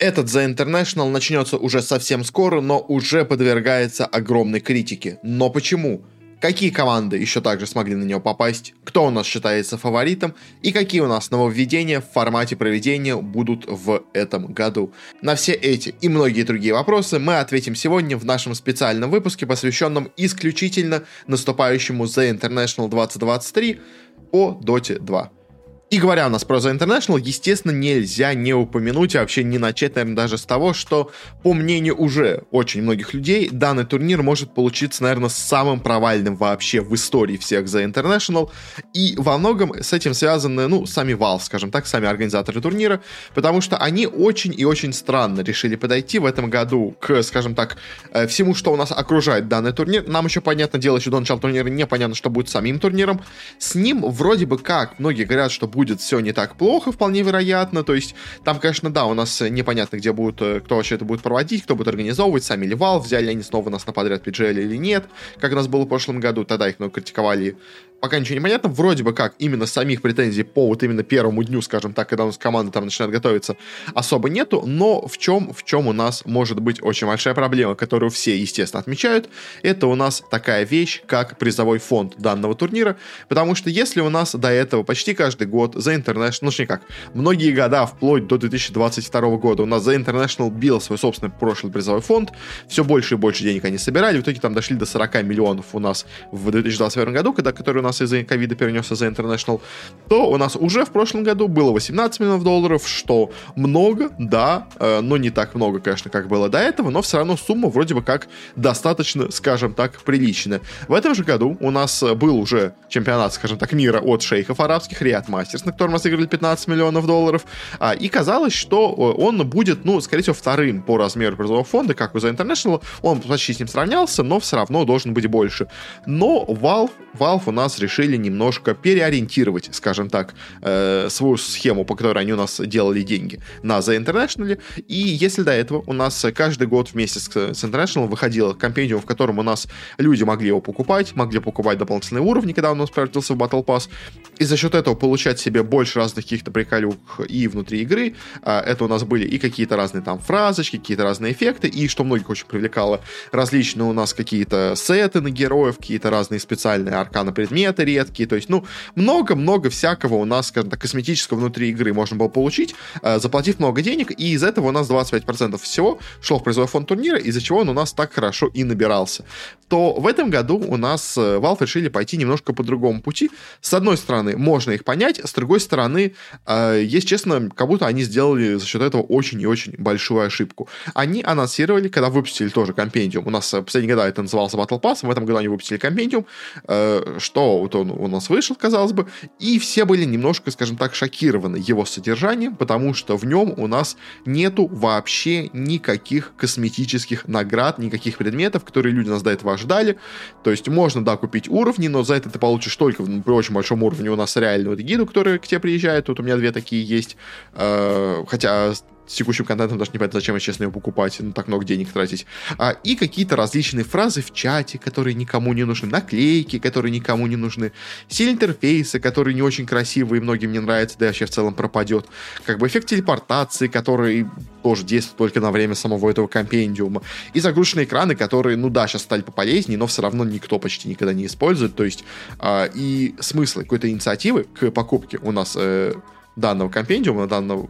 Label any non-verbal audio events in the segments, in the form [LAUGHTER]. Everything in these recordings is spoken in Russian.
Этот The International начнется уже совсем скоро, но уже подвергается огромной критике. Но почему? Какие команды еще также смогли на него попасть? Кто у нас считается фаворитом? И какие у нас нововведения в формате проведения будут в этом году? На все эти и многие другие вопросы мы ответим сегодня в нашем специальном выпуске, посвященном исключительно наступающему The International 2023 по Dota 2. И говоря у нас про The International, естественно, нельзя не упомянуть, а вообще не начать, наверное, даже с того, что, по мнению уже очень многих людей, данный турнир может получиться, наверное, самым провальным вообще в истории всех The International. И во многом с этим связаны, ну, сами Valve, скажем так, сами организаторы турнира, потому что они очень и очень странно решили подойти в этом году к, скажем так, э, всему, что у нас окружает данный турнир. Нам еще, понятное дело, еще до начала турнира непонятно, что будет самим турниром. С ним вроде бы как, многие говорят, что будет все не так плохо, вполне вероятно. То есть там, конечно, да, у нас непонятно, где будут, э, кто вообще это будет проводить, кто будет организовывать, сами ли Valve, взяли они снова нас на подряд PGL или нет, как у нас было в прошлом году, тогда их много критиковали пока ничего не понятно. Вроде бы как именно самих претензий по вот именно первому дню, скажем так, когда у нас команда там начинает готовиться, особо нету. Но в чем, в чем у нас может быть очень большая проблема, которую все, естественно, отмечают, это у нас такая вещь, как призовой фонд данного турнира. Потому что если у нас до этого почти каждый год за International, ну, как, многие года, вплоть до 2022 года, у нас за International бил свой собственный прошлый призовой фонд, все больше и больше денег они собирали, в итоге там дошли до 40 миллионов у нас в 2021 году, когда, который у нас из-за ковида перенесся за International, то у нас уже в прошлом году было 18 миллионов долларов, что много, да, э, но не так много, конечно, как было до этого, но все равно сумма вроде бы как достаточно, скажем так, приличная. В этом же году у нас был уже чемпионат, скажем так, мира от шейхов арабских, Риад Мастерс, на котором мы сыграли 15 миллионов долларов, а, и казалось, что э, он будет, ну, скорее всего, вторым по размеру призового фонда, как у The International, он почти с ним сравнялся, но все равно должен быть больше. Но Valve, Valve у нас решили немножко переориентировать, скажем так, э, свою схему, по которой они у нас делали деньги на The International. И если до этого у нас каждый год вместе с, с International выходил компендиум, в котором у нас люди могли его покупать, могли покупать дополнительные уровни, когда он у нас превратился в Battle Pass, и за счет этого получать себе больше разных каких-то приколюк и внутри игры. А, это у нас были и какие-то разные там фразочки, какие-то разные эффекты, и что многих очень привлекало, различные у нас какие-то сеты на героев, какие-то разные специальные арканы предметы, редкие, то есть, ну, много-много всякого у нас, скажем так, косметического внутри игры можно было получить, э, заплатив много денег, и из этого у нас 25% всего шло в призовой фонд турнира, из-за чего он у нас так хорошо и набирался. То в этом году у нас э, Valve решили пойти немножко по другому пути. С одной стороны, можно их понять, с другой стороны, э, есть честно, как будто они сделали за счет этого очень и очень большую ошибку. Они анонсировали, когда выпустили тоже компендиум, у нас в последние года это назывался Battle Pass, в этом году они выпустили компендиум, э, что вот он у нас вышел, казалось бы, и все были немножко, скажем так, шокированы его содержанием, потому что в нем у нас нету вообще никаких косметических наград, никаких предметов, которые люди нас до этого ждали. То есть можно, да, купить уровни, но за это ты получишь только при очень большом уровне у нас реальную гиду, который к тебе приезжает. Тут у меня две такие есть. Э, хотя с текущим контентом даже не понятно, зачем, честно, его покупать, ну, так много денег тратить. А, и какие-то различные фразы в чате, которые никому не нужны, наклейки, которые никому не нужны, силь интерфейса, который не очень красивый и многим не нравится, да и вообще в целом пропадет. Как бы эффект телепортации, который тоже действует только на время самого этого компендиума. И загруженные экраны, которые, ну да, сейчас стали пополезнее, но все равно никто почти никогда не использует. То есть э, и смысл какой-то инициативы к покупке у нас э, данного компендиума, данного,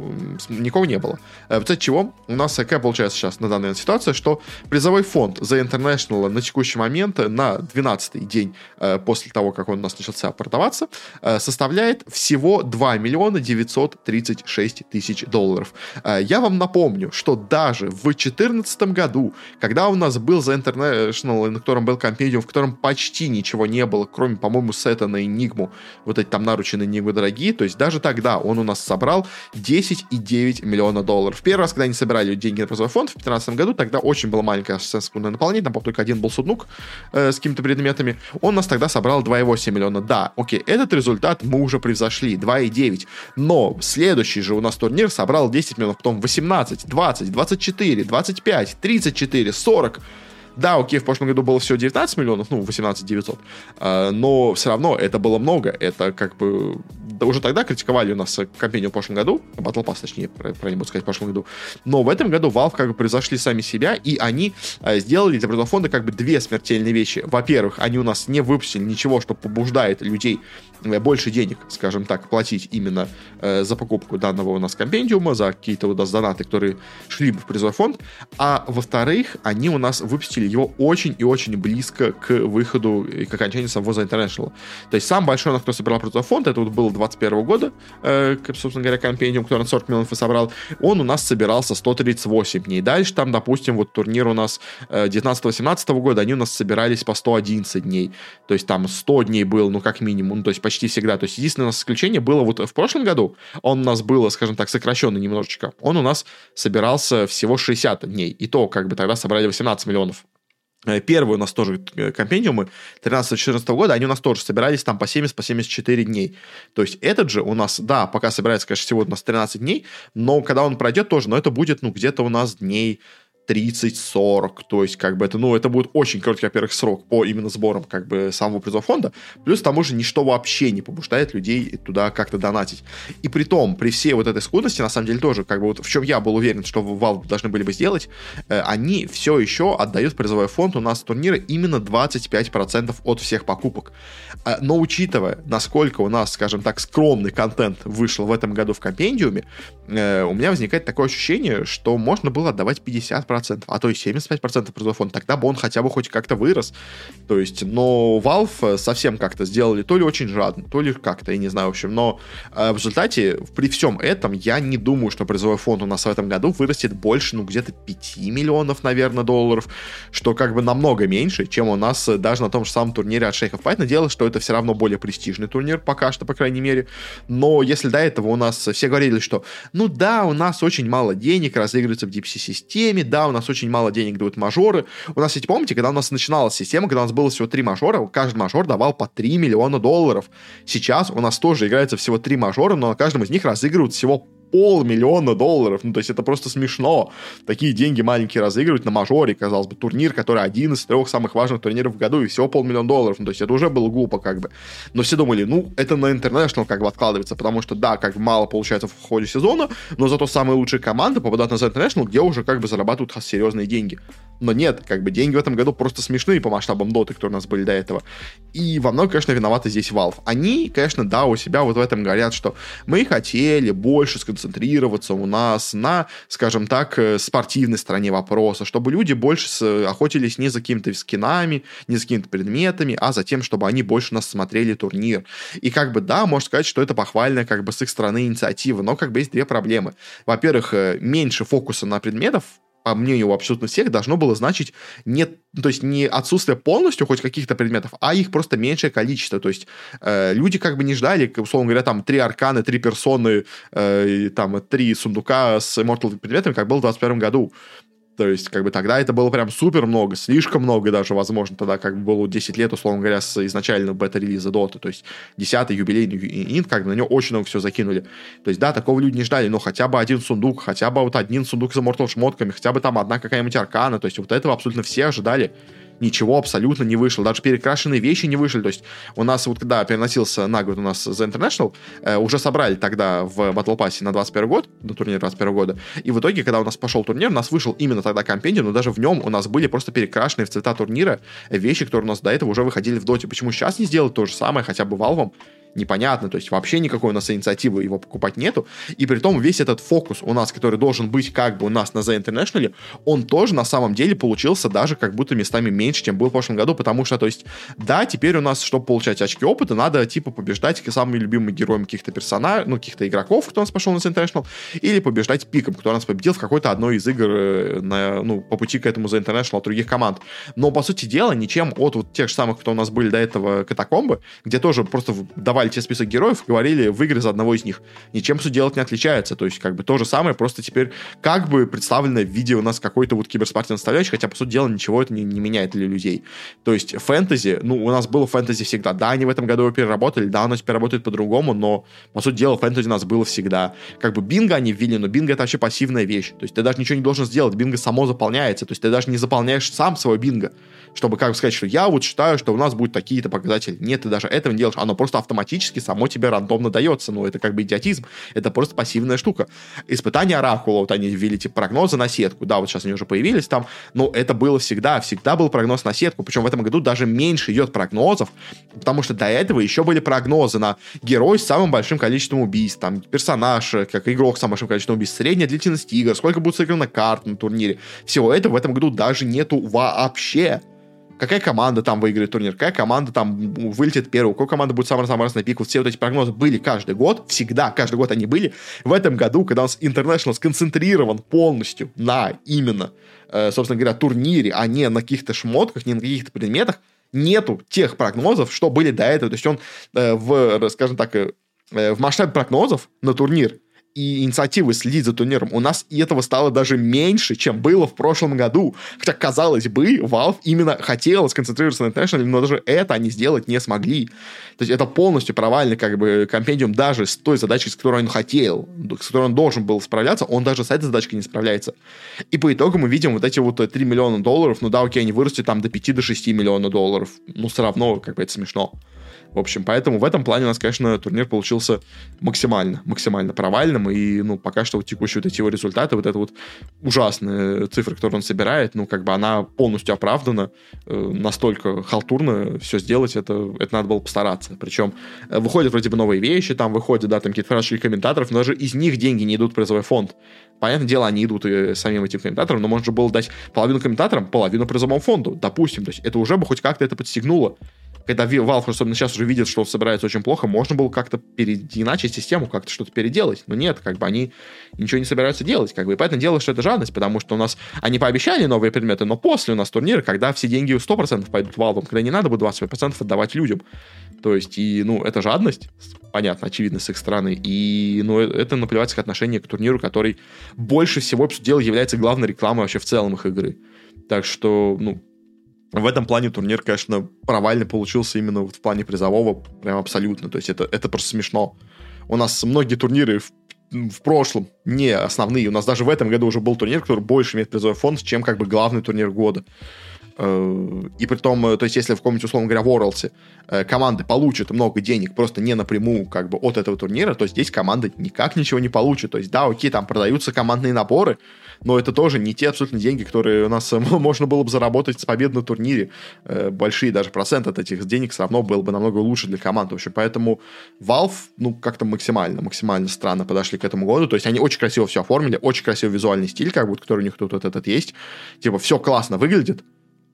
никого не было. Э, в результате чего у нас какая получается сейчас на данной ситуация, что призовой фонд The International на текущий момент, на 12-й день э, после того, как он у нас начался продаваться, э, составляет всего 2 миллиона 936 тысяч долларов. Я вам напомню, что даже в 2014 году, когда у нас был The International, на котором был компендиум, в котором почти ничего не было, кроме, по-моему, сета на Enigma, вот эти там наручи на Enigma дорогие, то есть даже тогда он у нас собрал 10,9 миллиона долларов. Первый раз, когда они собирали деньги на призовой фонд в 2015 году, тогда очень было маленькое секундное наполнение, там, только один был суднук э, с какими-то предметами. Он нас тогда собрал 2,8 миллиона. Да, окей, этот результат мы уже превзошли, 2,9. Но следующий же у нас турнир собрал 10 миллионов, потом 18, 20, 24, 25, 34, 40. Да, окей, в прошлом году было всего 19 миллионов, ну, 18 900, э, но все равно это было много. Это как бы... Да уже тогда критиковали у нас компанию в прошлом году, Battle Pass, точнее, правильно буду сказать, в прошлом году. Но в этом году Valve как бы превзошли сами себя, и они э, сделали для призового фонда как бы две смертельные вещи. Во-первых, они у нас не выпустили ничего, что побуждает людей Э, больше денег, скажем так, платить именно э, за покупку данного у нас компендиума, за какие-то у нас донаты, которые шли бы в призовой фонд. А во-вторых, они у нас выпустили его очень и очень близко к выходу и к окончанию самого The International. То есть сам большой, на кто собирал призовой фонд, это вот было 21 года, э, собственно говоря, компендиум, который на 40 миллионов и собрал, он у нас собирался 138 дней. Дальше там, допустим, вот турнир у нас э, 19-18 года, они у нас собирались по 111 дней. То есть там 100 дней был, ну, как минимум, ну, то есть почти всегда. То есть единственное у нас исключение было вот в прошлом году, он у нас был, скажем так, сокращенный немножечко. Он у нас собирался всего 60 дней. И то, как бы тогда собрали 18 миллионов. Э, первые у нас тоже э, компендиумы 13-14 года, они у нас тоже собирались там по 70, по 74 дней. То есть этот же у нас, да, пока собирается, конечно, всего у нас 13 дней, но когда он пройдет тоже, но это будет, ну, где-то у нас дней 30-40, то есть как бы это, ну, это будет очень короткий, во-первых, срок по именно сборам как бы самого призового фонда, плюс к тому же ничто вообще не побуждает людей туда как-то донатить. И при том, при всей вот этой скудности, на самом деле тоже, как бы вот в чем я был уверен, что Valve должны были бы сделать, э, они все еще отдают призовой фонд у нас турнира именно 25% от всех покупок. Э, но учитывая, насколько у нас, скажем так, скромный контент вышел в этом году в компендиуме, э, у меня возникает такое ощущение, что можно было отдавать 50% 75%, а то и 75% призовой фонд, тогда бы он хотя бы хоть как-то вырос. То есть, но Valve э, совсем как-то сделали то ли очень жадно, то ли как-то, я не знаю, в общем, но э, в результате при всем этом я не думаю, что призовой фонд у нас в этом году вырастет больше, ну, где-то 5 миллионов, наверное, долларов, что как бы намного меньше, чем у нас э, даже на том же самом турнире от Шейхов. Понятное дело, что это все равно более престижный турнир, пока что, по крайней мере, но если до этого у нас все говорили, что, ну да, у нас очень мало денег разыгрывается в DPC-системе, да, у нас очень мало денег дают мажоры. У нас, ведь помните, когда у нас начиналась система, когда у нас было всего три мажора, каждый мажор давал по 3 миллиона долларов. Сейчас у нас тоже играется всего три мажора, но на каждом из них разыгрывают всего полмиллиона долларов. Ну, то есть это просто смешно. Такие деньги маленькие разыгрывать на мажоре, казалось бы, турнир, который один из трех самых важных турниров в году, и всего полмиллиона долларов. Ну, то есть это уже было глупо, как бы. Но все думали, ну, это на International как бы откладывается, потому что, да, как бы мало получается в ходе сезона, но зато самые лучшие команды попадают на International, где уже как бы зарабатывают серьезные деньги. Но нет, как бы деньги в этом году просто смешные по масштабам доты, которые у нас были до этого. И во многом, конечно, виноваты здесь Valve. Они, конечно, да, у себя вот в этом говорят, что мы хотели больше сконцентрироваться у нас на, скажем так, э, спортивной стороне вопроса, чтобы люди больше охотились не за какими-то скинами, не за какими-то предметами, а за тем, чтобы они больше нас смотрели турнир. И как бы, да, можно сказать, что это похвальная как бы с их стороны инициатива, но как бы есть две проблемы. Во-первых, э, меньше фокуса на предметов, по мнению абсолютно всех, должно было значить не, то есть не отсутствие полностью хоть каких-то предметов, а их просто меньшее количество. То есть э, люди как бы не ждали, условно говоря, там три арканы, три персоны, э, там три сундука с Immortal предметами, как было в 2021 году. То есть, как бы тогда это было прям супер много, слишком много даже, возможно, тогда как бы было 10 лет, условно говоря, с изначального бета-релиза Dota. То есть, 10-й юбилейный инт, как бы на него очень много всего закинули. То есть, да, такого люди не ждали, но хотя бы один сундук, хотя бы вот один сундук с Immortal шмотками, хотя бы там одна какая-нибудь аркана. То есть, вот этого абсолютно все ожидали ничего абсолютно не вышло. Даже перекрашенные вещи не вышли. То есть у нас вот когда переносился на год у нас The International, э, уже собрали тогда в Battle Pass на 21 год, на турнире 21 года. И в итоге, когда у нас пошел турнир, у нас вышел именно тогда компендиум, но даже в нем у нас были просто перекрашенные в цвета турнира вещи, которые у нас до этого уже выходили в доте. Почему сейчас не сделать то же самое хотя бы Valve? Непонятно, то есть вообще никакой у нас инициативы его покупать нету, и при том весь этот фокус у нас, который должен быть как бы у нас на The International, он тоже на самом деле получился даже как будто местами меньше, чем был в прошлом году, потому что, то есть, да, теперь у нас, чтобы получать очки опыта, надо, типа, побеждать самыми любимыми героями каких-то персонажей, ну, каких-то игроков, кто у нас пошел на The International, или побеждать пиком, кто у нас победил в какой-то одной из игр э, на, ну, по пути к этому The International от других команд. Но, по сути дела, ничем от вот тех же самых, кто у нас были до этого катакомбы, где тоже просто давали давали тебе список героев, говорили в игре за одного из них. Ничем, делать не отличается. То есть, как бы, то же самое, просто теперь как бы представлено в виде у нас какой-то вот киберспортивной составляющей, хотя, по сути дела, ничего это не, не меняет для людей. То есть, фэнтези, ну, у нас было фэнтези всегда. Да, они в этом году его переработали, да, оно теперь работает по-другому, но, по сути дела, фэнтези у нас было всегда. Как бы бинго они ввели, но бинго это вообще пассивная вещь. То есть, ты даже ничего не должен сделать, бинго само заполняется. То есть, ты даже не заполняешь сам свой бинго чтобы как сказать, что я вот считаю, что у нас будут такие-то показатели. Нет, ты даже этого не делаешь. Оно просто автоматически само тебе рандомно дается. Ну, это как бы идиотизм. Это просто пассивная штука. Испытания Оракула, вот они ввели типа прогнозы на сетку. Да, вот сейчас они уже появились там. Но это было всегда. Всегда был прогноз на сетку. Причем в этом году даже меньше идет прогнозов, потому что до этого еще были прогнозы на герой с самым большим количеством убийств, там, персонаж, как игрок с самым большим количеством убийств, средняя длительность игр, сколько будет сыграно карт на турнире. Всего этого в этом году даже нету вообще какая команда там выиграет турнир, какая команда там вылетит первую, какая команда будет самый самый на пик. Вот все вот эти прогнозы были каждый год, всегда, каждый год они были. В этом году, когда у нас International сконцентрирован полностью на именно, э, собственно говоря, турнире, а не на каких-то шмотках, не на каких-то предметах, нету тех прогнозов, что были до этого. То есть он э, в, скажем так, э, в масштабе прогнозов на турнир и инициативы следить за турниром, у нас и этого стало даже меньше, чем было в прошлом году. Хотя, казалось бы, Valve именно хотела сконцентрироваться на International, но даже это они сделать не смогли. То есть это полностью провальный как бы компендиум даже с той задачей, с которой он хотел, с которой он должен был справляться, он даже с этой задачкой не справляется. И по итогу мы видим вот эти вот 3 миллиона долларов, ну да, окей, они вырастут там до 5 до 6 миллионов долларов, ну все равно как бы это смешно. В общем, поэтому в этом плане у нас, конечно, турнир получился максимально, максимально провальным, и, ну, пока что вот текущие вот эти его результаты, вот эта вот ужасная цифра, которую он собирает, ну, как бы она полностью оправдана, э, настолько халтурно все сделать, это, это надо было постараться. Причем э, выходят вроде бы новые вещи, там выходят, да, там какие-то фразочки комментаторов, но даже из них деньги не идут в призовой фонд. Понятное дело, они идут и самим этим комментаторам, но можно было дать половину комментаторам, половину призовому фонду, допустим. То есть это уже бы хоть как-то это подстегнуло когда Valve, особенно сейчас уже видит, что собирается очень плохо, можно было как-то иначе систему, как-то что-то переделать. Но нет, как бы они ничего не собираются делать. Как бы. И поэтому дело, что это жадность, потому что у нас они пообещали новые предметы, но после у нас турнир, когда все деньги 100% пойдут Valve, когда не надо будет 25% отдавать людям. То есть, и, ну, это жадность, понятно, очевидно, с их стороны. И, ну, э, это наплевательское отношение к турниру, который больше всего, по дела, является главной рекламой вообще в целом их игры. Так что, ну, в этом плане турнир, конечно, провальный получился именно в плане призового, прям абсолютно. То есть это, это просто смешно. У нас многие турниры в, в прошлом не основные. У нас даже в этом году уже был турнир, который больше имеет призовой фонд, чем как бы главный турнир года. Э, и при том, э, то есть если в каком-нибудь, условно говоря, Worlds э, команды получат много денег просто не напрямую как бы от этого турнира, то здесь команды никак ничего не получат. То есть да, окей, там продаются командные наборы, но это тоже не те абсолютно деньги, которые у нас [LAUGHS] можно было бы заработать с побед на турнире. Большие даже процент от этих денег все равно был бы намного лучше для команд. В общем, поэтому Valve, ну, как-то максимально, максимально странно подошли к этому году. То есть они очень красиво все оформили, очень красивый визуальный стиль, как будто, который у них тут вот этот есть. Типа, все классно выглядит,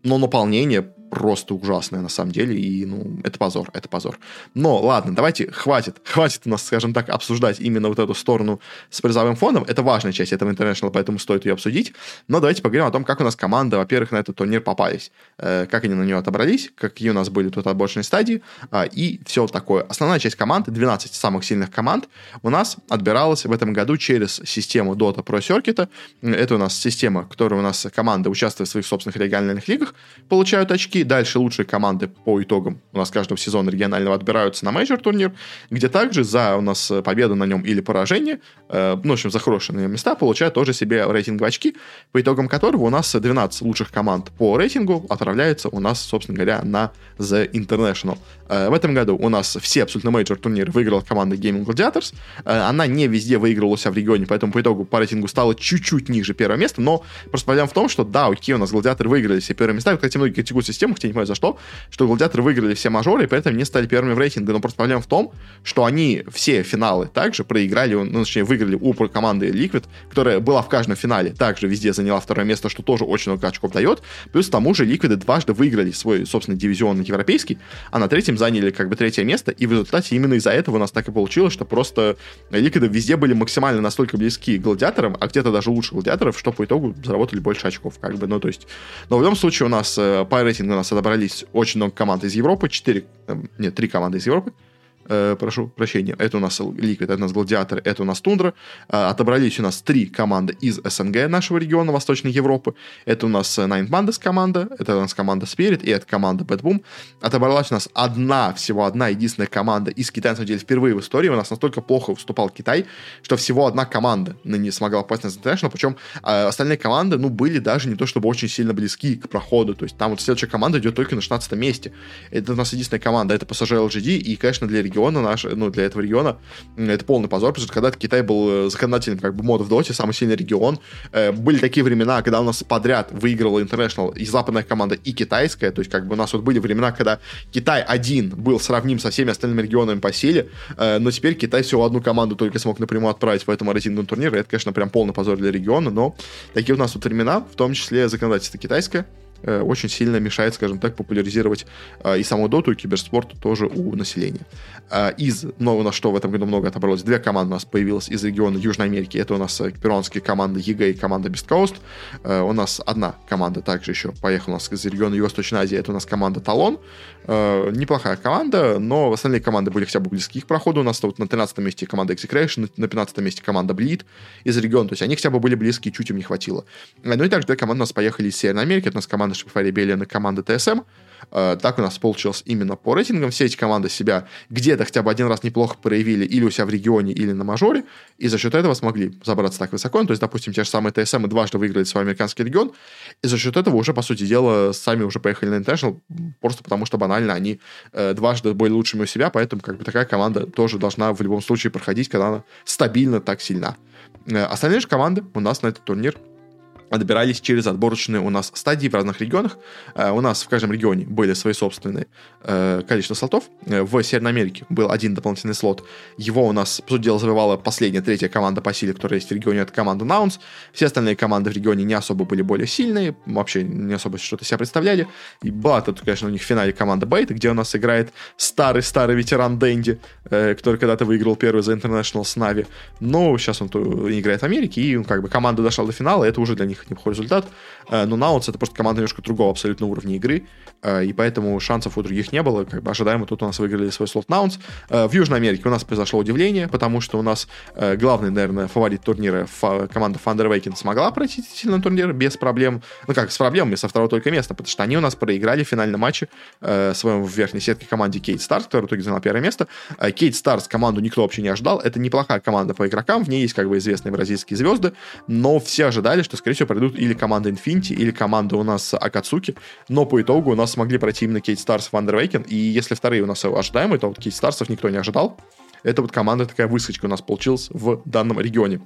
но наполнение просто ужасное на самом деле, и, ну, это позор, это позор. Но, ладно, давайте, хватит, [LAUGHS] хватит у нас, скажем так, обсуждать именно вот эту сторону с призовым фондом, это важная часть этого International, поэтому стоит ее обсудить, но давайте поговорим о том, как у нас команда, во-первых, на этот турнир попались, э, как они на нее отобрались, какие у нас были тут отборочные стадии, э, и все такое. Основная часть команды, 12 самых сильных команд, у нас отбиралась в этом году через систему Dota Pro Circuit, это у нас система, которая у нас команда, участвуя в своих собственных региональных лигах, получают очки, дальше лучшие команды по итогам у нас каждого сезона регионального отбираются на мейджор турнир, где также за у нас победу на нем или поражение, э, ну, в общем, за хорошие места получают тоже себе рейтинговые очки, по итогам которого у нас 12 лучших команд по рейтингу отправляются у нас, собственно говоря, на The International. Э, в этом году у нас все абсолютно мейджор турниры выиграла команда Gaimin Gladiators. Э, она не везде выиграла у себя в регионе, поэтому по итогу по рейтингу стала чуть-чуть ниже первого места, но просто проблема в том, что да, окей, у нас гладиаторы выиграли все первые места, кстати, многие критикуют систему, хотя не понимаю за что, что гладиаторы выиграли все мажоры, и поэтому не стали первыми в рейтинге, но просто проблема в том, что они все финалы также проиграли, ну, точнее, выиграли у команды Liquid, которая была в каждом финале, также везде заняла второе место, что тоже очень много очков дает, плюс к тому же Liquid дважды выиграли свой, собственно, дивизион европейский, а на третьем заняли как бы третье место, и в результате именно из-за этого у нас так и получилось, что просто Liquid везде были максимально настолько близки к гладиаторам, а где-то даже лучше гладиаторов, что по итогу заработали больше очков, как бы, ну, то есть, но в любом случае у нас э, по рейтингу у нас отобрались очень много команд из Европы, 4, э, нет, 3 команды из Европы, э, прошу прощения, это у нас Liquid, это у нас Гладиатор, это у нас Тундра. Э, отобрались у нас три команды из СНГ нашего региона, Восточной Европы. Это у нас Nine Pandas команда, это у нас команда Spirit, и это команда Bad Boom. Отобралась у нас одна, всего одна единственная команда из Китая, на самом деле, впервые в истории. У нас настолько плохо выступал Китай, что всего одна команда не смогла попасть на International, причем э, остальные команды, ну, были даже не то чтобы очень сильно близки к проходу. То есть там вот следующая команда идет только на 16 месте. Это у нас единственная команда, это пассажир LGD, и, конечно, для наш, ну, для этого региона это полный позор, потому что когда-то Китай был э, законодателем как бы мода в доте, самый сильный регион. Э, были такие времена, когда у нас подряд выигрывала International и западная команда, и китайская, то есть как бы у нас вот были времена, когда Китай один был сравним со всеми остальными регионами по силе, э, но теперь Китай всего одну команду только смог напрямую отправить в этом рейтинговом турнире, это, конечно, прям полный позор для региона, но такие у нас вот времена, в том числе законодательство китайское, очень сильно мешает, скажем так, популяризировать э, и саму Dota-у, и киберспорт тоже у населения. Э, из, у нас что в этом году много отобралось, две команды у нас появилось из региона Южной Америки, это у нас перуанские команды EG и команда beastcoast. У нас одна команда также еще поехала у нас из региона Юго-Восточной Азии, это у нас команда Талон. Неплохая команда, но остальные команды были хотя бы близки к проходу. У нас вот на 13 месте команда Execration, на 15 месте команда Bleed из региона, то есть они хотя бы были близки, чуть им не хватило. Ну и также две команды у нас поехали из Северной Америки, это у нас команда команда Shopify Rebellion и команда TSM. Так у нас получилось именно по рейтингам. Все эти команды себя где-то хотя бы один раз неплохо проявили или у себя в регионе, или на мажоре, и за счет этого смогли забраться так высоко. Ну, то есть, допустим, те же самые TSM дважды выиграли свой американский регион, и за счет этого уже, по сути дела, сами уже поехали на International, просто потому что банально они э, дважды были лучшими у себя, поэтому как бы такая команда тоже должна в любом случае проходить, когда она стабильно так сильна. Э, остальные же команды у нас на этот турнир отбирались через отборочные у нас стадии в разных регионах. Э, у нас в каждом регионе были свои собственные э, количество слотов. Э, в Северной Америке был один дополнительный слот. Его у нас, по сути дела, завоевала последняя, третья команда по силе, которая есть в регионе, это команда Наунс. Все остальные команды в регионе не особо были более сильные, вообще не особо что-то себя представляли. И была тут, конечно, у них в финале команда Бейт, где у нас играет старый-старый ветеран Дэнди, который когда-то выиграл первый за International с Нави. Но сейчас он играет в Америке, и как бы команда дошла до финала, это уже для них неплохой результат. Э, но Наутс это просто команда немножко другого абсолютно уровня игры, э, и поэтому шансов у других не было. Как бы ожидаемо тут у нас выиграли свой слот Наутс. Э, в Южной Америке у нас произошло удивление, потому что у нас главный, наверное, фаворит турнира команда Thunder Awakening смогла пройти сильный турнир без проблем. Ну как, с проблемами со второго только места, потому что они у нас проиграли в финальном матче своем в верхней сетке команде Кейт Старс, которая в итоге заняла первое место. Кейт Старс команду никто вообще не ожидал. Это неплохая команда по игрокам, в ней есть как бы известные бразильские звезды, но все ожидали, что, скорее всего, пройдут или команда Infinity, или команда у нас Акацуки, но по итогу у нас смогли пройти именно Кейт Старс в Underwaken, и если вторые у нас ожидаемые, то вот Кейт Старсов никто не ожидал. Это вот команда такая высочка у нас получилась в данном регионе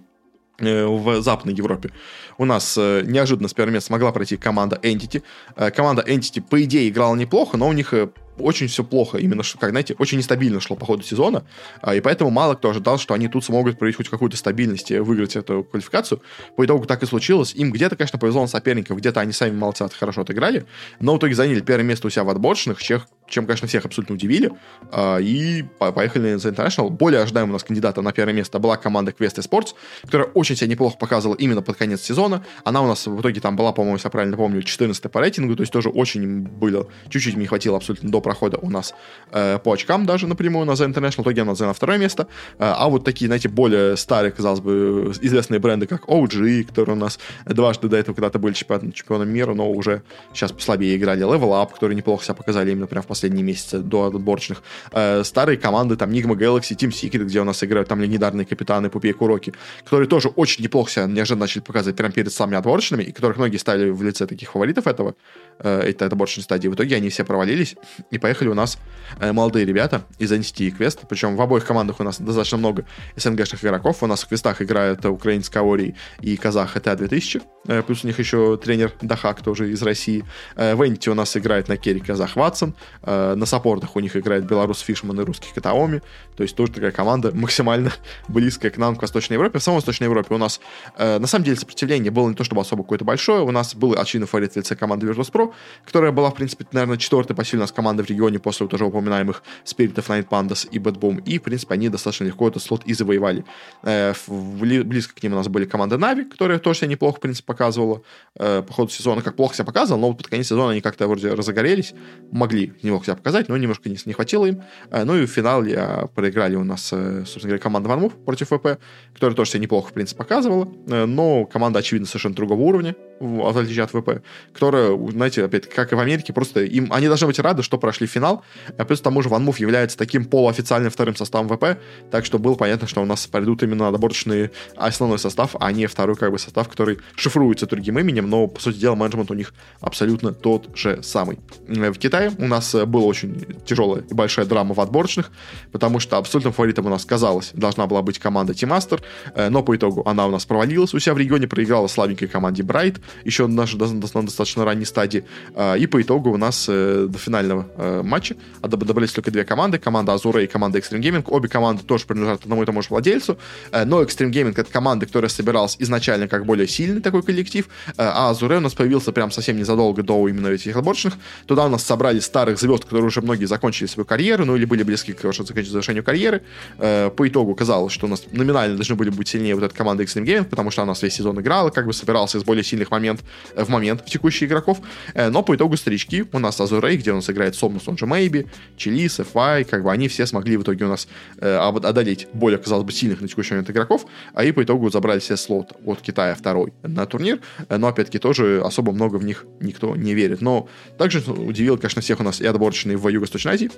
э, в Западной Европе. У нас э, неожиданно с первого места смогла пройти команда Entity. Э, команда Entity, по идее, играла неплохо, но у них очень все плохо, именно как, знаете, очень нестабильно шло по ходу сезона, а, и поэтому мало кто ожидал, что они тут смогут проявить хоть какую-то стабильность и выиграть эту квалификацию. По итогу так и случилось. Им где-то, конечно, повезло на соперников, где-то они сами молодцы, хорошо отыграли, но в итоге заняли первое место у себя в отборочных, чем, чем конечно, всех абсолютно удивили, а, и поехали за International. Более ожидаемым у нас кандидата на первое место была команда Quest Sports, которая очень себя неплохо показывала именно под конец сезона. Она у нас в итоге там была, по-моему, если я правильно помню, 14 по рейтингу, то есть тоже очень было, чуть-чуть не хватило абсолютно до прохода у нас э, по очкам даже напрямую на The International. В итоге она заняла второе место. Э, а вот такие, знаете, более старые, казалось бы, известные бренды, как OG, которые у нас дважды до этого когда-то были чемпион, чемпионом мира, но уже сейчас послабее играли. Level Up, которые неплохо себя показали именно прям в последние месяцы до отборочных. Э, старые команды, там, Nigma Galaxy, Team Secret, где у нас играют там легендарные капитаны Пупей Куроки, которые тоже очень неплохо себя неожиданно начали показывать прямо перед самыми отборочными, и которых многие ставили в лице таких фаворитов этого, э, этой отборочной стадии. В итоге они все провалились и поехали у нас э, молодые ребята из NCT и Quest. Причем в обоих командах у нас достаточно много СНГшных игроков. У нас в квестах играют украинец Каори и казах ХТА 2000. Э, плюс у них еще тренер Дахак тоже из России. Э, в NCT у нас играет на керри казах Ватсон. Э, на саппортах у них играет белорус Фишман и русский Катаоми. То есть тоже такая команда максимально [LAUGHS] близкая к нам, к Восточной Европе. В самой Восточной Европе у нас на самом деле сопротивление было не то чтобы особо какое-то большое. У нас был очевидный фаворит в лице команды Virtus.pro, которая была, в принципе, наверное, четвертой по силе у нас команда команды в регионе после вот уже упоминаемых Spirit of Night Pandas и Bad Boom, и, в принципе, они достаточно легко этот слот и завоевали. Э, близко к ним у нас были команды Нави, которая тоже себя неплохо, в принципе, показывала э, по ходу сезона, как плохо себя показывала, но вот под конец сезона они как-то вроде разогорелись, могли немного себя показать, но немножко не, не хватило им. Э, ну и в финале э, проиграли у нас, э, собственно говоря, команда Ванмув против ВП, которая тоже себя неплохо, в принципе, показывала, э, но команда, очевидно, совершенно другого уровня, в отличие от ВП, которая, знаете, опять, как и в Америке, просто им, они должны быть рады, что прошли финал, а плюс к тому же Ванмув является таким полуофициальным вторым составом ВП, так что было понятно, что у нас пойдут именно доборочный основной состав, а не второй как бы состав, который шифруется другим именем, но, по сути дела, менеджмент у них абсолютно тот же самый. В Китае у нас была очень тяжелая и большая драма в отборочных, потому что абсолютным фаворитом у нас, казалось, должна была быть команда Master, э, но по итогу она у нас провалилась у себя в регионе, проиграла слабенькой команде Bright, еще на нашей достаточно ранней стадии, э, и по итогу у нас э, до финального матча добрались только две команды, команда Azure и команда Extreme Gaming, обе команды тоже принадлежат одному и тому же владельцу, но Extreme Gaming это команда, которая собиралась изначально как более сильный такой коллектив, а Azure у нас появился прям совсем незадолго до именно этих отборочных, туда у нас собрали старых звезд, которые уже многие закончили свою карьеру, ну или были близки к завершению карьеры, по итогу казалось, что у нас номинально должны были быть сильнее вот эта команда Extreme Gaming, потому что она весь сезон играла, как бы собирался из более сильных момент, э, в момент в текущих игроков. Э, но по итогу старички, у нас Азурей, где у нас играет Сомнус, он же Мейби, Челис, FI, как бы они все смогли в итоге у нас э, одолеть более, казалось бы, сильных на текущий момент игроков, а и по итогу забрали себе слот от Китая второй на турнир, но опять-таки тоже особо много в них никто не верит. Но также удивил, конечно, всех у нас и отборочные в Юго-Восточной Азии,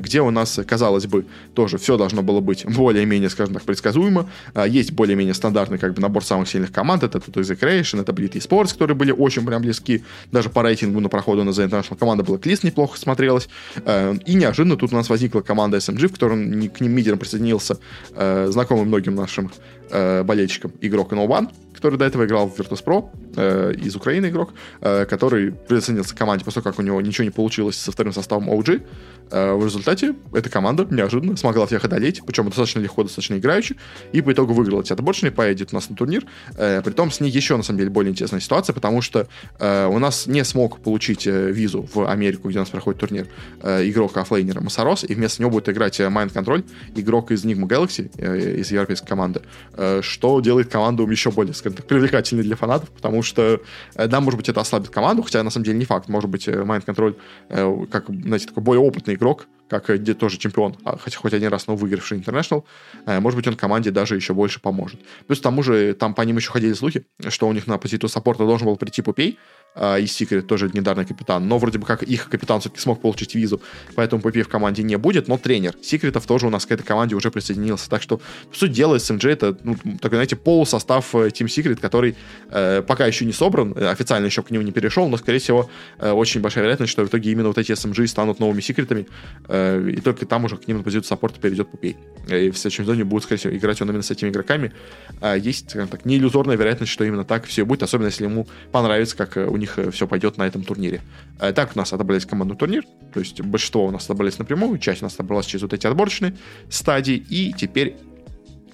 где у нас, казалось бы, тоже все должно было быть более-менее, скажем так, предсказуемо. Есть более-менее стандартный как бы набор самых сильных команд. Это тут Execration, это Blitz Sports, которые были очень прям близки. Даже по рейтингу на проходу на The International команда Blacklist неплохо смотрелась. Э, и неожиданно тут у нас возникла команда SMG, в котором к ним мидером присоединился э, знакомый многим нашим э, болельщикам игрок No One, который до этого играл в Virtus.pro, э, из Украины игрок, э, который присоединился к команде после того, как у него ничего не получилось со вторым составом OG. Э, в результате эта команда неожиданно смогла всех одолеть, причем достаточно легко, достаточно играючи, и по итогу выиграла эти отборочные, поедет у нас на турнир. Э, притом с ней еще, на самом деле, более интересная ситуация, потому что э, у нас не смог получить э, визу в Америку, где у нас проходит турнир, э, игрок оффлейнера Масарос, и вместо него будет играть э, Mind Control, игрок из Nigma Galaxy, э, из европейской команды, что делает команду еще более, скажем так, привлекательной для фанатов, потому что, э, да, может быть, это ослабит команду, хотя на самом деле не факт, может быть, э, Mind Control, э, как, знаете, такой более опытный игрок, как э, где тоже чемпион, а, хотя хоть один раз, но выигравший International, э, может быть, он команде даже еще больше поможет. Плюс к тому же, там по ним еще ходили слухи, что у них на позицию саппорта должен был прийти Puppey, э, из Secret тоже недавно капитан, но вроде бы как их капитан все-таки смог получить визу, поэтому Puppey в команде не будет, но тренер Secret-ов тоже у нас к этой команде уже присоединился, так что, по сути дела, SMG это, ну, такой, знаете, полусостав Team Secret, который э, пока еще не собран, официально еще к нему не перешел, но, скорее всего, э, очень большая вероятность, что в итоге именно вот эти SMG станут новыми секретами, э, и только там уже к ним на позицию саппорта перейдет Пупей. И в следующем сезоне будет, скорее всего, играть он именно с этими игроками. А есть, скажем так, не иллюзорная вероятность, что именно так все будет, особенно если ему понравится, как у них все пойдет на этом турнире. Так у нас отобрались командный турнир, то есть большинство у нас отобрались напрямую, часть у нас отобралась через вот эти отборочные стадии, и теперь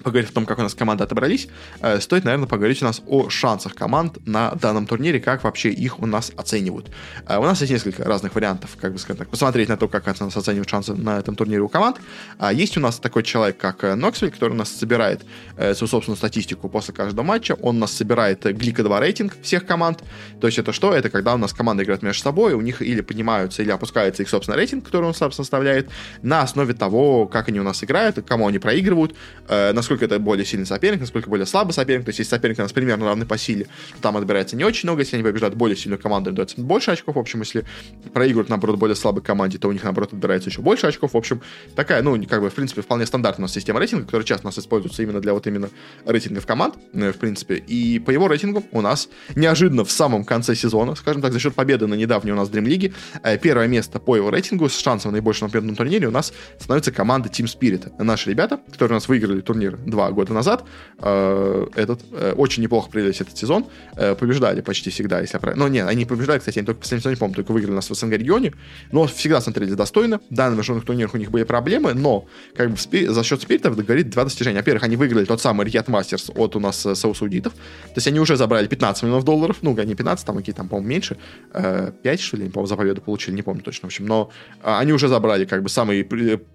поговорить о том, как у нас команды отобрались, э, стоит, наверное, поговорить у нас о шансах команд на данном турнире, как вообще их у нас оценивают. Э, у нас есть несколько разных вариантов, как бы сказать так, посмотреть на то, как у нас оценивают шансы на этом турнире у команд. А есть у нас такой человек, как Ноксвиль, который у нас собирает э, свою собственную статистику после каждого матча. Он у нас собирает Глика 2 рейтинг всех команд. То есть это что? Это когда у нас команды играют между собой, у них или поднимаются, или опускается их собственный рейтинг, который он сам составляет, на основе того, как они у нас играют, кому они проигрывают, насколько насколько это более сильный соперник, насколько более слабый соперник. То есть, если соперник у нас примерно равны по силе, то там отбирается не очень много. Если они побеждают более сильную команду, им дается больше очков. В общем, если проигрывают, наоборот, более слабой команде, то у них, наоборот, отбирается еще больше очков. В общем, такая, ну, как бы, в принципе, вполне стандартная у нас система рейтинга, которая часто у нас используется именно для вот именно рейтингов команд, э, в принципе. И по его рейтингу у нас неожиданно в самом конце сезона, скажем так, за счет победы на недавней у нас Dream League, э, первое место по его рейтингу с шансом на наибольшего на турнире у нас становится команда Team Spirit. Наши ребята, которые у нас выиграли турнир два года назад, э, этот, э, очень неплохо провелись этот сезон, э, побеждали почти всегда, если я правильно... Ну, нет, они побеждали, кстати, они только последнем сезоне, по-моему, только выиграли нас в СНГ регионе, но всегда смотрелись достойно, да, на международных турнирах у них были проблемы, но как бы за счет спиритов говорит два достижения. Во-первых, они выиграли тот самый Рьяд Мастерс от у нас э, саусудитов, то есть они уже забрали 15 миллионов долларов, ну, не 15, там какие там, по-моему, меньше, э, 5, что ли, по-моему, за победу получили, не помню точно, в общем, но э, они уже забрали как бы самый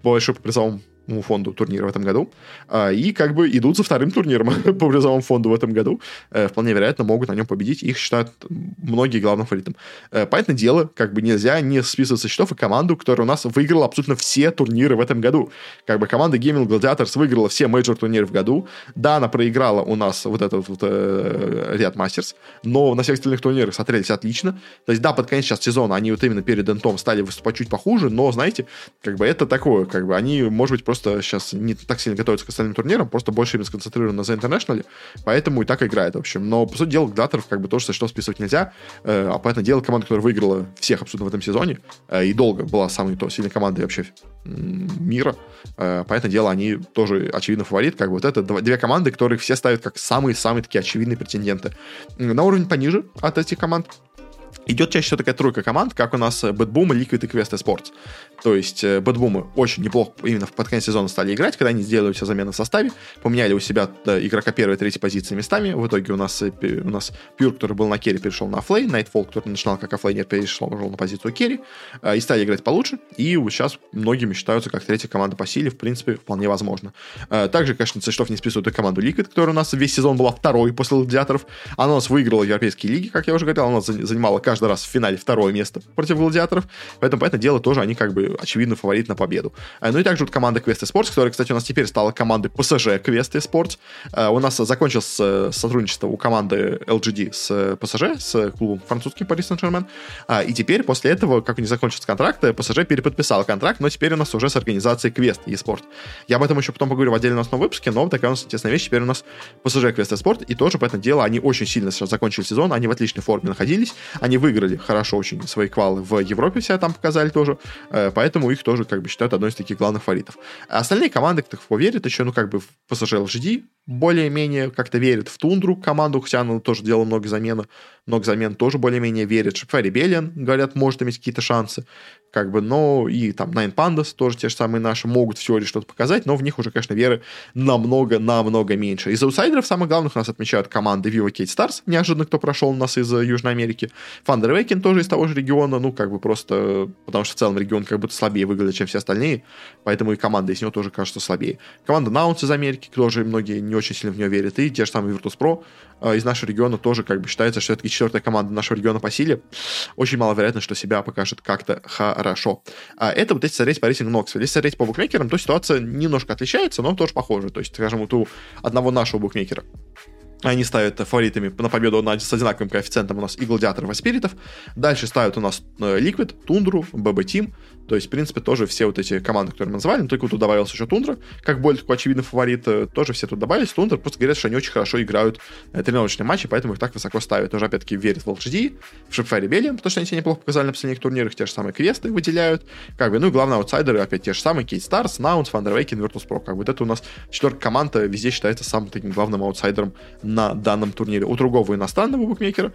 большой по призовому фонду турнира в этом году, а, и как бы идут за вторым турниром [LAUGHS] по призовому фонду в этом году. Э, вполне вероятно, могут на нем победить. Их считают многие главным фаворитом. Э, понятное дело, как бы нельзя не списывать со счетов и команду, которая у нас выиграла абсолютно все турниры в этом году. Как бы команда Gaimin Gladiators выиграла все мейджор турниры в году. Да, она проиграла у нас вот этот вот э, Riyadh Masters, но на всех остальных турнирах смотрелись отлично. То есть, да, под конец сейчас сезона они вот именно перед Энтом стали выступать чуть похуже, но, знаете, как бы это такое, как бы они, может быть, просто сейчас не так сильно готовятся к остальным турнирам, просто больше именно сконцентрированы на The International, поэтому и так играет, в общем. Но, по сути дела, Гладаторов как бы тоже со счетов списывать нельзя, э, а поэтому дело команда, которая выиграла всех абсолютно в этом сезоне, э, и долго была самой то, сильной командой вообще мира, э, поэтому дело, они тоже очевидно фаворит, как бы вот это две команды, которых все ставят как самые-самые такие очевидные претенденты. На уровень пониже от этих команд идет чаще всего такая тройка команд, как у нас BetBoom, Liquid и Quest Esports. То есть Boom очень неплохо именно в под конец сезона стали играть, когда они сделали все замены в составе, поменяли у себя да, игрока первой и третьей позиции местами. В итоге у нас, э, у нас Pure, который был на керри, перешел на оффлейн, Nightfall, который начинал как оффлейнер, перешел уже на позицию керри, э, и стали играть получше. И сейчас многими считаются как третья команда по силе, в принципе, вполне возможно. Также, конечно, Цештов не списывают и команду Liquid, которая у нас весь сезон была второй после Гладиаторов. Она у нас выиграла европейские лиги, как я уже говорил, она занимала каждый раз в финале второе место против Гладиаторов. Поэтому, по этому дело, тоже они как бы очевидно фаворит на победу. Э, ну и также вот команда Quest Sports, которая, кстати, у нас теперь стала командой PSG Quest Sports. Э, у нас закончилось э, сотрудничество у команды LGD с PSG, с клубом французским Paris Saint-Germain. И теперь, после этого, как у них закончился контракт, PSG переподписал контракт, но теперь у нас уже с организацией Quest eSport. Я об этом еще потом поговорю в отдельном основном выпуске, но такая у нас интересная вещь. Теперь у нас PSG Quest Sport, и тоже по этому делу они очень сильно сейчас закончили сезон, они в отличной форме находились, они выиграли хорошо очень свои квалы в Европе себя там показали тоже, поэтому их тоже как бы считают одной из таких главных фаворитов. А остальные команды, кто верит еще, ну, как бы в PSG LGD более-менее как-то верят в Тундру команду, она тоже делала много замен, много замен тоже более-менее верят. Шипфа Ребелиан, говорят, может иметь какие-то шансы как бы, но и там Nine Pandas тоже те же самые наши могут в теории что-то показать, но в них уже, конечно, веры намного-намного меньше. Из аутсайдеров самых главных у нас отмечают команды Viva Kate Stars, неожиданно кто прошел у нас из Южной Америки, Thunder Awaken тоже из того же региона, ну, как бы просто, потому что в целом регион как будто слабее выглядит, чем все остальные, поэтому и команда из него тоже кажется слабее. Команда Наунс из Америки, тоже многие не очень сильно в нее верят, и те же самые Virtus.pro э, из нашего региона тоже как бы считается, что это четвертая команда нашего региона по силе. Очень маловероятно, что себя покажет как-то хорошо. А это вот если смотреть по рейтингу Noxville. Если смотреть по букмекерам, то ситуация немножко отличается, но тоже похожа. То есть, скажем, вот у одного нашего букмекера они ставят фаворитами на победу с одинаковым коэффициентом у нас и Гладиаторов, и Спиритов. Дальше ставят у нас Liquid, Тундру, BB Team. То есть, в принципе, тоже все вот эти команды, которые мы называли, но только тут добавился еще Тундра, как более такой очевидный фаворит, э, тоже все тут добавились. Тундра просто говорят, что они очень хорошо играют э, тренировочные матчи, поэтому их так высоко ставят. Тоже, опять-таки, верят в LGD, в Shopify Rebellion, потому что они себя неплохо показали на последних турнирах, те же самые квесты выделяют. Как бы, ну и главные аутсайдеры, опять те же самые, Keyd Stars, Nouns, Thunder Awaken, Virtus.pro. Как бы вот это у нас четверка команда везде считается самым таким главным аутсайдером на данном турнире. У другого иностранного букмекера,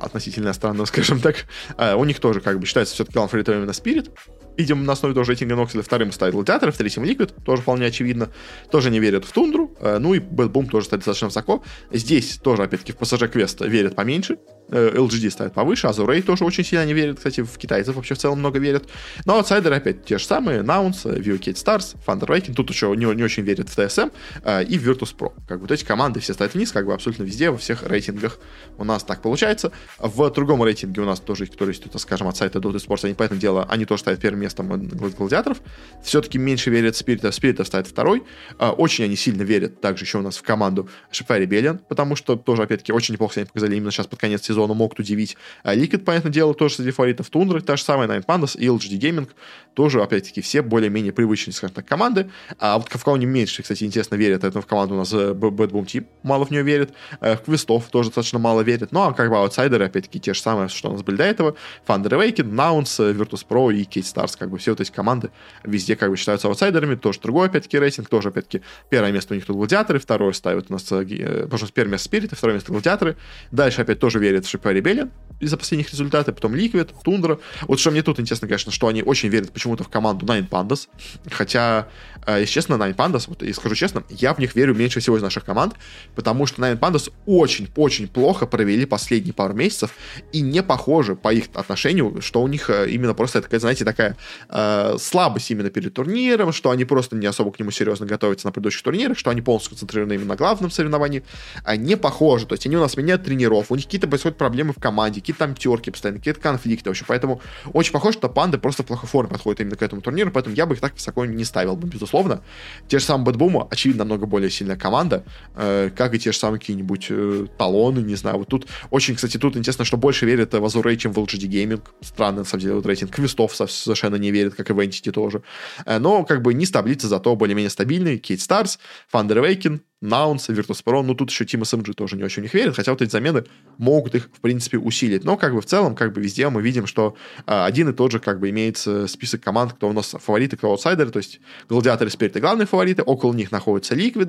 относительно иностранного, [LAUGHS] скажем так, э, у них тоже как бы считается все-таки фаворитом именно Spirit, Видимо, на основе тоже рейтинга Noxville вторым ставит Гладиатор, в третьем Liquid, тоже вполне очевидно. Тоже не верят в Тундру, э, ну и BetBoom тоже стоит достаточно высоко. Здесь тоже, опять-таки, в PSG Quest'а верят поменьше, LGD э, ставит повыше, Azure Ray тоже очень сильно не верит, кстати, в китайцев вообще в целом много верят. Но аутсайдеры опять те же самые, Наунс, Keyd Stars, Thunder Awaken, тут еще не, не очень верят в TSM э, и в Virtus.pro. Как бы вот эти команды все ставят вниз, как бы абсолютно везде, во всех рейтингах у нас так получается. В другом рейтинге у нас тоже, тут, скажем, от сайта Dota Sports, они по этому делу, они тоже ставят первым местом гладиаторов. Все-таки меньше верят Спиритов, Спиритов ставит второй. Э, очень они сильно верят также еще у нас в команду Shopify Rebellion, потому что тоже, опять-таки, очень неплохо себя показали именно сейчас под конец сезона могут удивить. А Liquid, понятное дело, тоже среди фаворитов. Тундра, та же самая Nine Pandas и LGD Gaming. Тоже, опять-таки, все более-менее привычные, скажем так, команды. А вот в кого они меньше, кстати, интересно верят. Это в команду у нас э, Bad Boom Team мало в нее верит. Э, в Квестов тоже достаточно мало верит. Ну, а как бы аутсайдеры, опять-таки, те же самые, что у нас были до этого. Thunder Awaken, Nouns, Virtus.pro и Kate Stars, Как бы все вот эти команды везде как бы считаются аутсайдерами, тоже другой, опять-таки, рейтинг, тоже, опять-таки, первое место у них тут гладиаторы, второе ставят у нас, э, потому что первое место Спирит, второе место гладиаторы, дальше опять тоже верят в Шипа Ребеллион из-за последних результатов, потом Liquid, Тундра. Вот что мне тут интересно, конечно, что они очень верят почему-то в команду Nine Pandas, хотя, э, если честно, Nine Pandas, вот, и скажу честно, я в них верю меньше всего из наших команд, потому что Nine Pandas очень-очень плохо провели последние пару месяцев, и не похоже по их отношению, что у них э, именно просто такая, знаете, такая э, слабость именно перед турниром, что они просто не особо к нему серьезно готовятся на предыдущих турнирах, что они полностью концентрированы именно на главном соревновании. А не похоже. То есть они у нас меняют тренеров, у них какие-то происходят проблемы в команде, какие-то там терки постоянно, какие-то конфликты вообще. Поэтому очень похоже, что панды просто в плохой форме подходят именно к этому турниру, поэтому я бы их так высоко не ставил бы, безусловно. Те же самые BetBoom'а, очевидно, намного более сильная команда, э, как и те же самые какие-нибудь э, талоны, не знаю. Вот тут очень, кстати, тут интересно, что больше верят в Азурей, чем в LGD Gaming. Странно, на самом деле, вот рейтинг Квестов совершенно не верит, как и в Entity тоже. Э, но как бы не таблицы, зато более-менее стабильные. Кейт Старс, Thunder Awaken, Наунс, Virtus.pro, ну тут еще Team SMG тоже не очень в них верит, хотя вот эти замены могут их, в принципе, усилить. Но как бы в целом, как бы везде мы видим, что э, один и тот же как бы имеется список команд, кто у нас фавориты, кто аутсайдеры, то есть Гладиаторы Спирит главные фавориты, около них находятся Liquid,